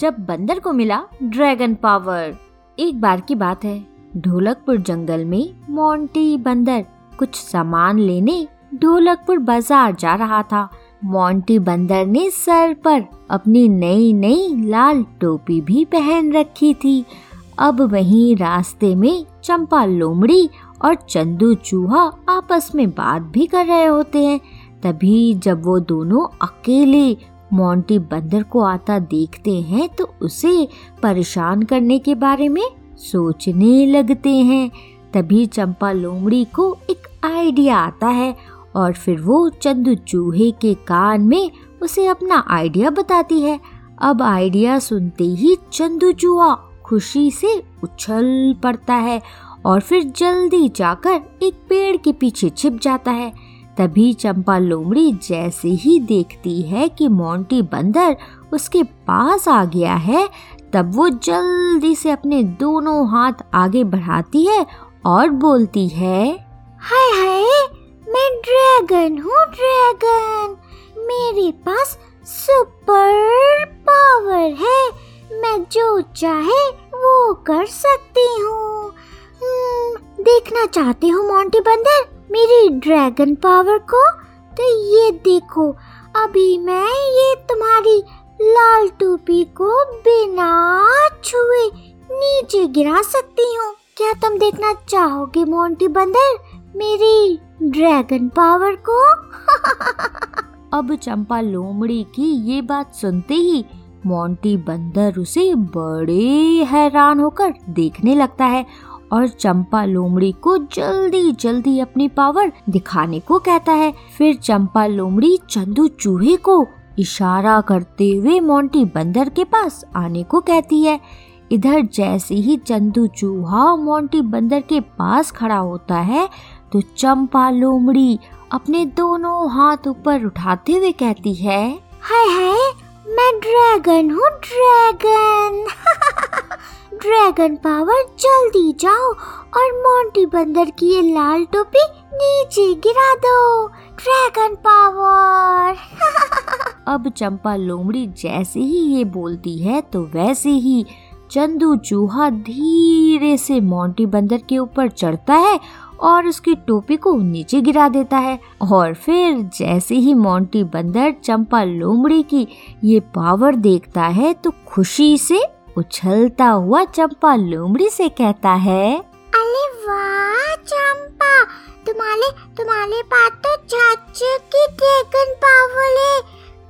जब बंदर को मिला ड्रैगन पावर। एक बार की बात है, ढोलकपुर जंगल में मोंटी बंदर कुछ सामान लेने ढोलकपुर बाज़ार जा रहा था। मोंटी बंदर ने सर पर अपनी नई नई लाल टोपी भी पहन रखी थी। अब वहीं रास्ते में चंपा लोमड़ी और चंदू चूहा आपस में बात भी कर रहे होते हैं। तभी जब वो दोनों अकेले मोंटी बंदर को आता देखते हैं तो उसे परेशान करने के बारे में सोचने लगते हैं। तभी चंपा लोमड़ी को एक आइडिया आता है और फिर वो चंदू चूहे के कान में उसे अपना आइडिया बताती है। अब आइडिया सुनते ही चंदू चूहा खुशी से उछल पड़ता है और फिर जल्दी जाकर एक पेड़ के पीछे छिप जाता है। तभी चंपा लोमड़ी जैसे ही देखती है कि मोंटी बंदर उसके पास आ गया है तब वो जल्दी से अपने दोनों हाथ आगे बढ़ाती है और बोलती है हाय हाय मैं ड्रैगन हूँ ड्रैगन। मेरे पास सुपर पावर है। मैं जो चाहे वो कर सकती हूँ। हम्म, देखना चाहते हो मोंटी बंदर। मेरी ड्रैगन पावर को? तो ये देखो, अभी मैं ये तुम्हारी लाल टोपी को बिना छुए नीचे गिरा सकती हूँ। क्या तुम देखना चाहोगे, मोंटी बंदर? मेरी ड्रैगन पावर को? अब चंपा लोमड़ी की ये बात सुनते ही मोंटी बंदर उसे बड़े हैरान होकर देखने लगता है और चंपा लोमड़ी को जल्दी जल्दी अपनी पावर दिखाने को कहता है। फिर चंपा लोमड़ी चंदू चूहे को इशारा करते हुए मोंटी बंदर के पास आने को कहती है। इधर जैसे ही चंदू चूहा मोंटी बंदर के पास खड़ा होता है तो चंपा लोमड़ी अपने दोनों हाथ ऊपर उठाते हुए कहती है, हाय हाय, मैं ड्रैगन हूँ, ड्रैगन! ड्रैगन पावर, जल्दी जाओ और मोंटी बंदर की ये लाल टोपी नीचे गिरा दो। Dragon power. अब चंपा लोमड़ी जैसे ही ये बोलती है तो वैसे ही चंदू चूहा धीरे से मोंटी बंदर के ऊपर चढ़ता है और उसकी टोपी को नीचे गिरा देता है। और फिर जैसे ही मोंटी बंदर चंपा लोमड़ी की ये पावर देखता है तो खुशी से उछलता हुआ चंपा लोमड़ी से कहता है अरे वाह चंपा। तुम्हारे तुम्हारे पास तो चाचू की ड्रैगन पावर है।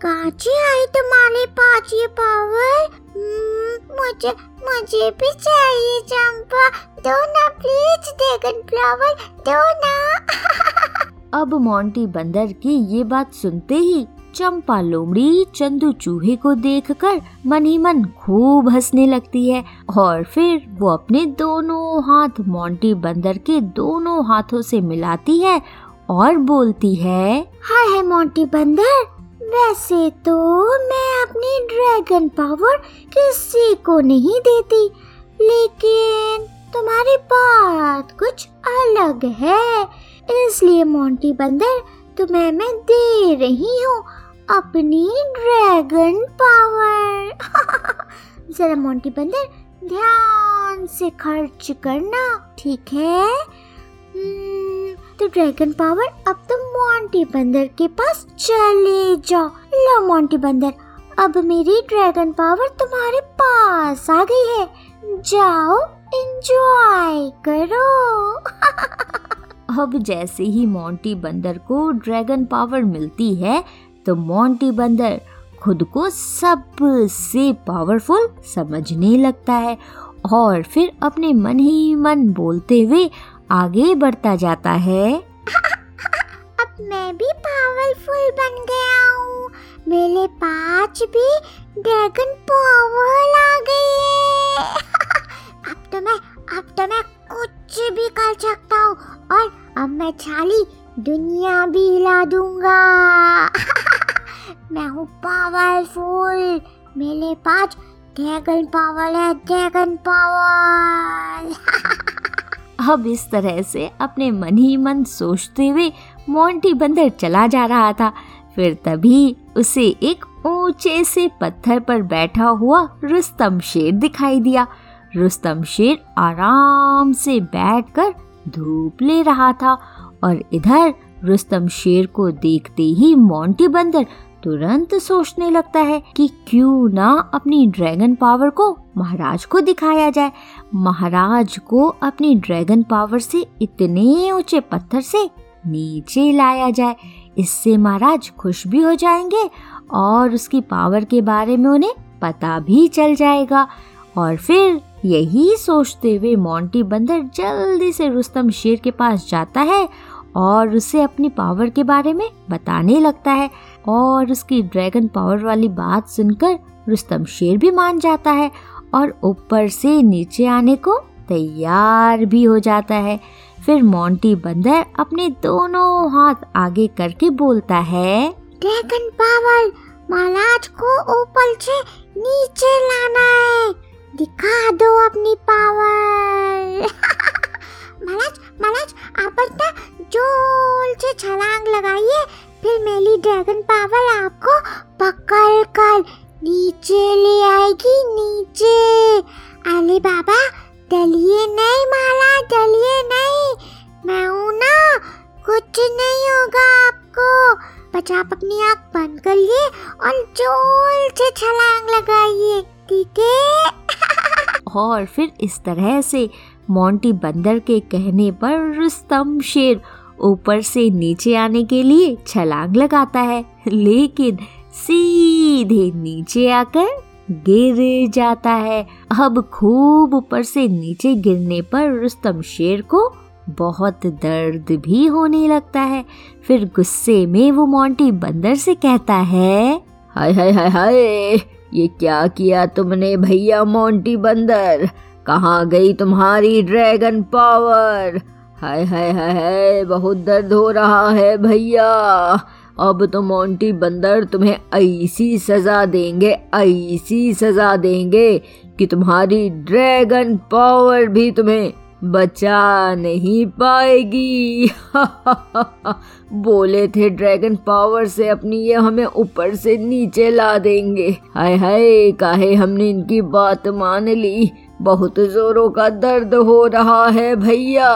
कहाँ आई तुम्हारे पास ये पावर? हम्म, मुझे मुझे भी चाहिए चंपा। दो ना प्लीज़ ड्रैगन पावर दो ना। अब मोंटी बंदर की ये बात सुनते ही चंपा लोमड़ी चंदू चूहे को देखकर मन ही मन खूब हंसने लगती है और फिर वो अपने दोनों हाथ मोंटी बंदर के दोनों हाथों से मिलाती है और बोलती है, हाय है मोंटी बंदर, वैसे तो मैं अपनी ड्रैगन पावर किसी को नहीं देती, लेकिन तुम्हारी बात कुछ अलग है, इसलिए मोंटी बंदर तुम्हें मैं दे रही हूँ अपनी ड्रैगन पावर। जरा मोंटी बंदर ध्यान से खर्च करना ठीक है? हम्म, तो ड्रैगन पावर अब तो मोंटी बंदर के पास चले जाओ। लो मोंटी बंदर अब मेरी ड्रैगन पावर तुम्हारे पास आ गई है। जाओ एंजॉय करो। अब जैसे ही मोंटी बंदर को ड्रैगन पावर मिलती है तो मोंटी बंदर खुद को सबसे पावरफुल समझने लगता है और फिर अपने मन ही मन बोलते हुए आगे बढ़ता जाता है। अब मैं भी पावरफुल बन गया हूँ। मेरे पास भी ड्रैगन पावर आ गई अब तो मैं, अब तो मैं कुछ भी कर सकता हूँ और अब मैं छाली दुनिया भी हिला दूँगा। मैं हूँ पावरफुल मेरे पास ड्रैगन पावर है ड्रैगन पावर अब इस तरह से अपने मन ही मन सोचते हुए मोंटी बंदर चला जा रहा था। फिर तभी उसे एक ऊँचे से पत्थर पर बैठा हुआ रुस्तम शेर दिखाई दिया। रुस्तम शेर आराम से बैठकर धूप ले रहा था और इधर रुस्तम शेर को देखते ही मोंटी बंदर तुरंत सोचने लगता है कि क्यों ना अपनी ड्रैगन पावर को महाराज को दिखाया जाए। महाराज को अपनी ड्रैगन पावर से इतने ऊँचे पत्थर से नीचे लाया जाए। इससे महाराज खुश भी हो जाएँगे और उसकी पावर के बारे में उन्हें पता भी चल जाएगा। और फिर यही सोचते हुए मोंटी बंदर जल्दी से रुस्तम शेर के पास जाता है और उसे अपनी पावर के बारे में बताने लगता है और उसकी ड्रैगन पावर वाली बात सुनकर रुस्तम शेर भी मान जाता है और ऊपर से नीचे आने को तैयार भी हो जाता है। फिर मोंटी बंदर अपने दोनों हाथ आगे करके बोलता है ड्रैगन पावर महाराज को ऊपर से नीचे लाना है। दिखा दो अपनी पावर महाराज महाराज, आप ज़ोर से छलांग लगाइए, फिर मेरी ड्रैगन पावर आपको पकड़ कर नीचे ले आएगी, नीचे। अली बाबा, डलिए नहीं माला, डलिए नहीं। मैं हूँ ना, कुछ नहीं होगा आपको। बस आप अपनी आँख बंद करिए और ज़ोर से छलांग लगाइए, ठीक है? और फिर इस तरह से मोंटी बंदर के कहने पर रुस्तम शेर ऊपर से नीचे आने के लिए छलांग लगाता है, लेकिन सीधे नीचे आकर गिर जाता है। अब खूब ऊपर से नीचे गिरने पर रुस्तम शेर को बहुत दर्द भी होने लगता है। फिर गुस्से में वो मोंटी बंदर से कहता है, हाय हाय हाय हाय, ये क्या किया तुमने भैया मोंटी बंदर? कहाँ गई तुम्हारी ड्रैगन पावर? हाय हाय हाय हाय, बहुत दर्द हो रहा है भैया। अब तो मोंटी बंदर तुम्हें ऐसी सजा देंगे, ऐसी सजा देंगे कि तुम्हारी ड्रैगन पावर भी तुम्हें बचा नहीं पाएगी। बोले थे ड्रैगन पावर से अपनी ये हमें ऊपर से नीचे ला देंगे। हाय हाय, काहे हमने इनकी बात मान ली? बहुत जोरों का दर्द हो रहा है भैया।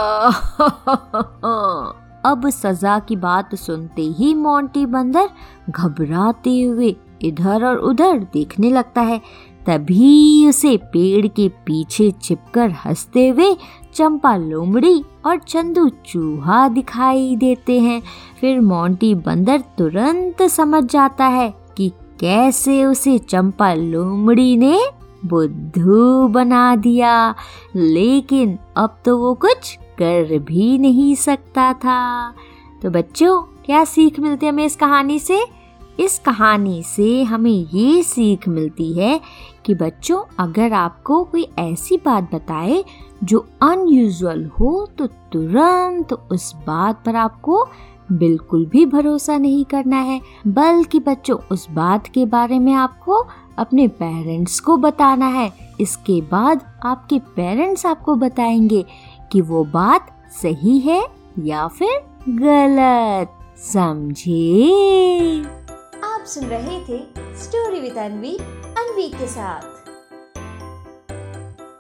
अब सजा की बात सुनते ही मोंटी बंदर घबराते हुए इधर और उधर देखने लगता है। तभी उसे पेड़ के पीछे छिपकर हँसते हुए चंपा लोमड़ी और चंदू चूहा दिखाई देते हैं। फिर मोंटी बंदर तुरंत समझ जाता है कि कैसे उसे चंपा लोमड़ी ने बुद्धू बना दिया। लेकिन अब तो वो कुछ कर भी नहीं सकता था। तो बच्चों, क्या सीख मिलती है हमें इस कहानी से? इस कहानी से हमें ये सीख मिलती है कि बच्चों, अगर आपको कोई ऐसी बात बताए जो अनयूजुअल हो तो तुरंत उस बात पर आपको बिल्कुल भी भरोसा नहीं करना है। बल्कि बच्चों, उस बात के बारे में आपको अपने पेरेंट्स को बताना है। इसके बाद आपके पेरेंट्स आपको बताएँगे कि वो बात सही है या फिर गलत। समझे? आप सुन रहे थे स्टोरी विद अनवी अनवी के साथ।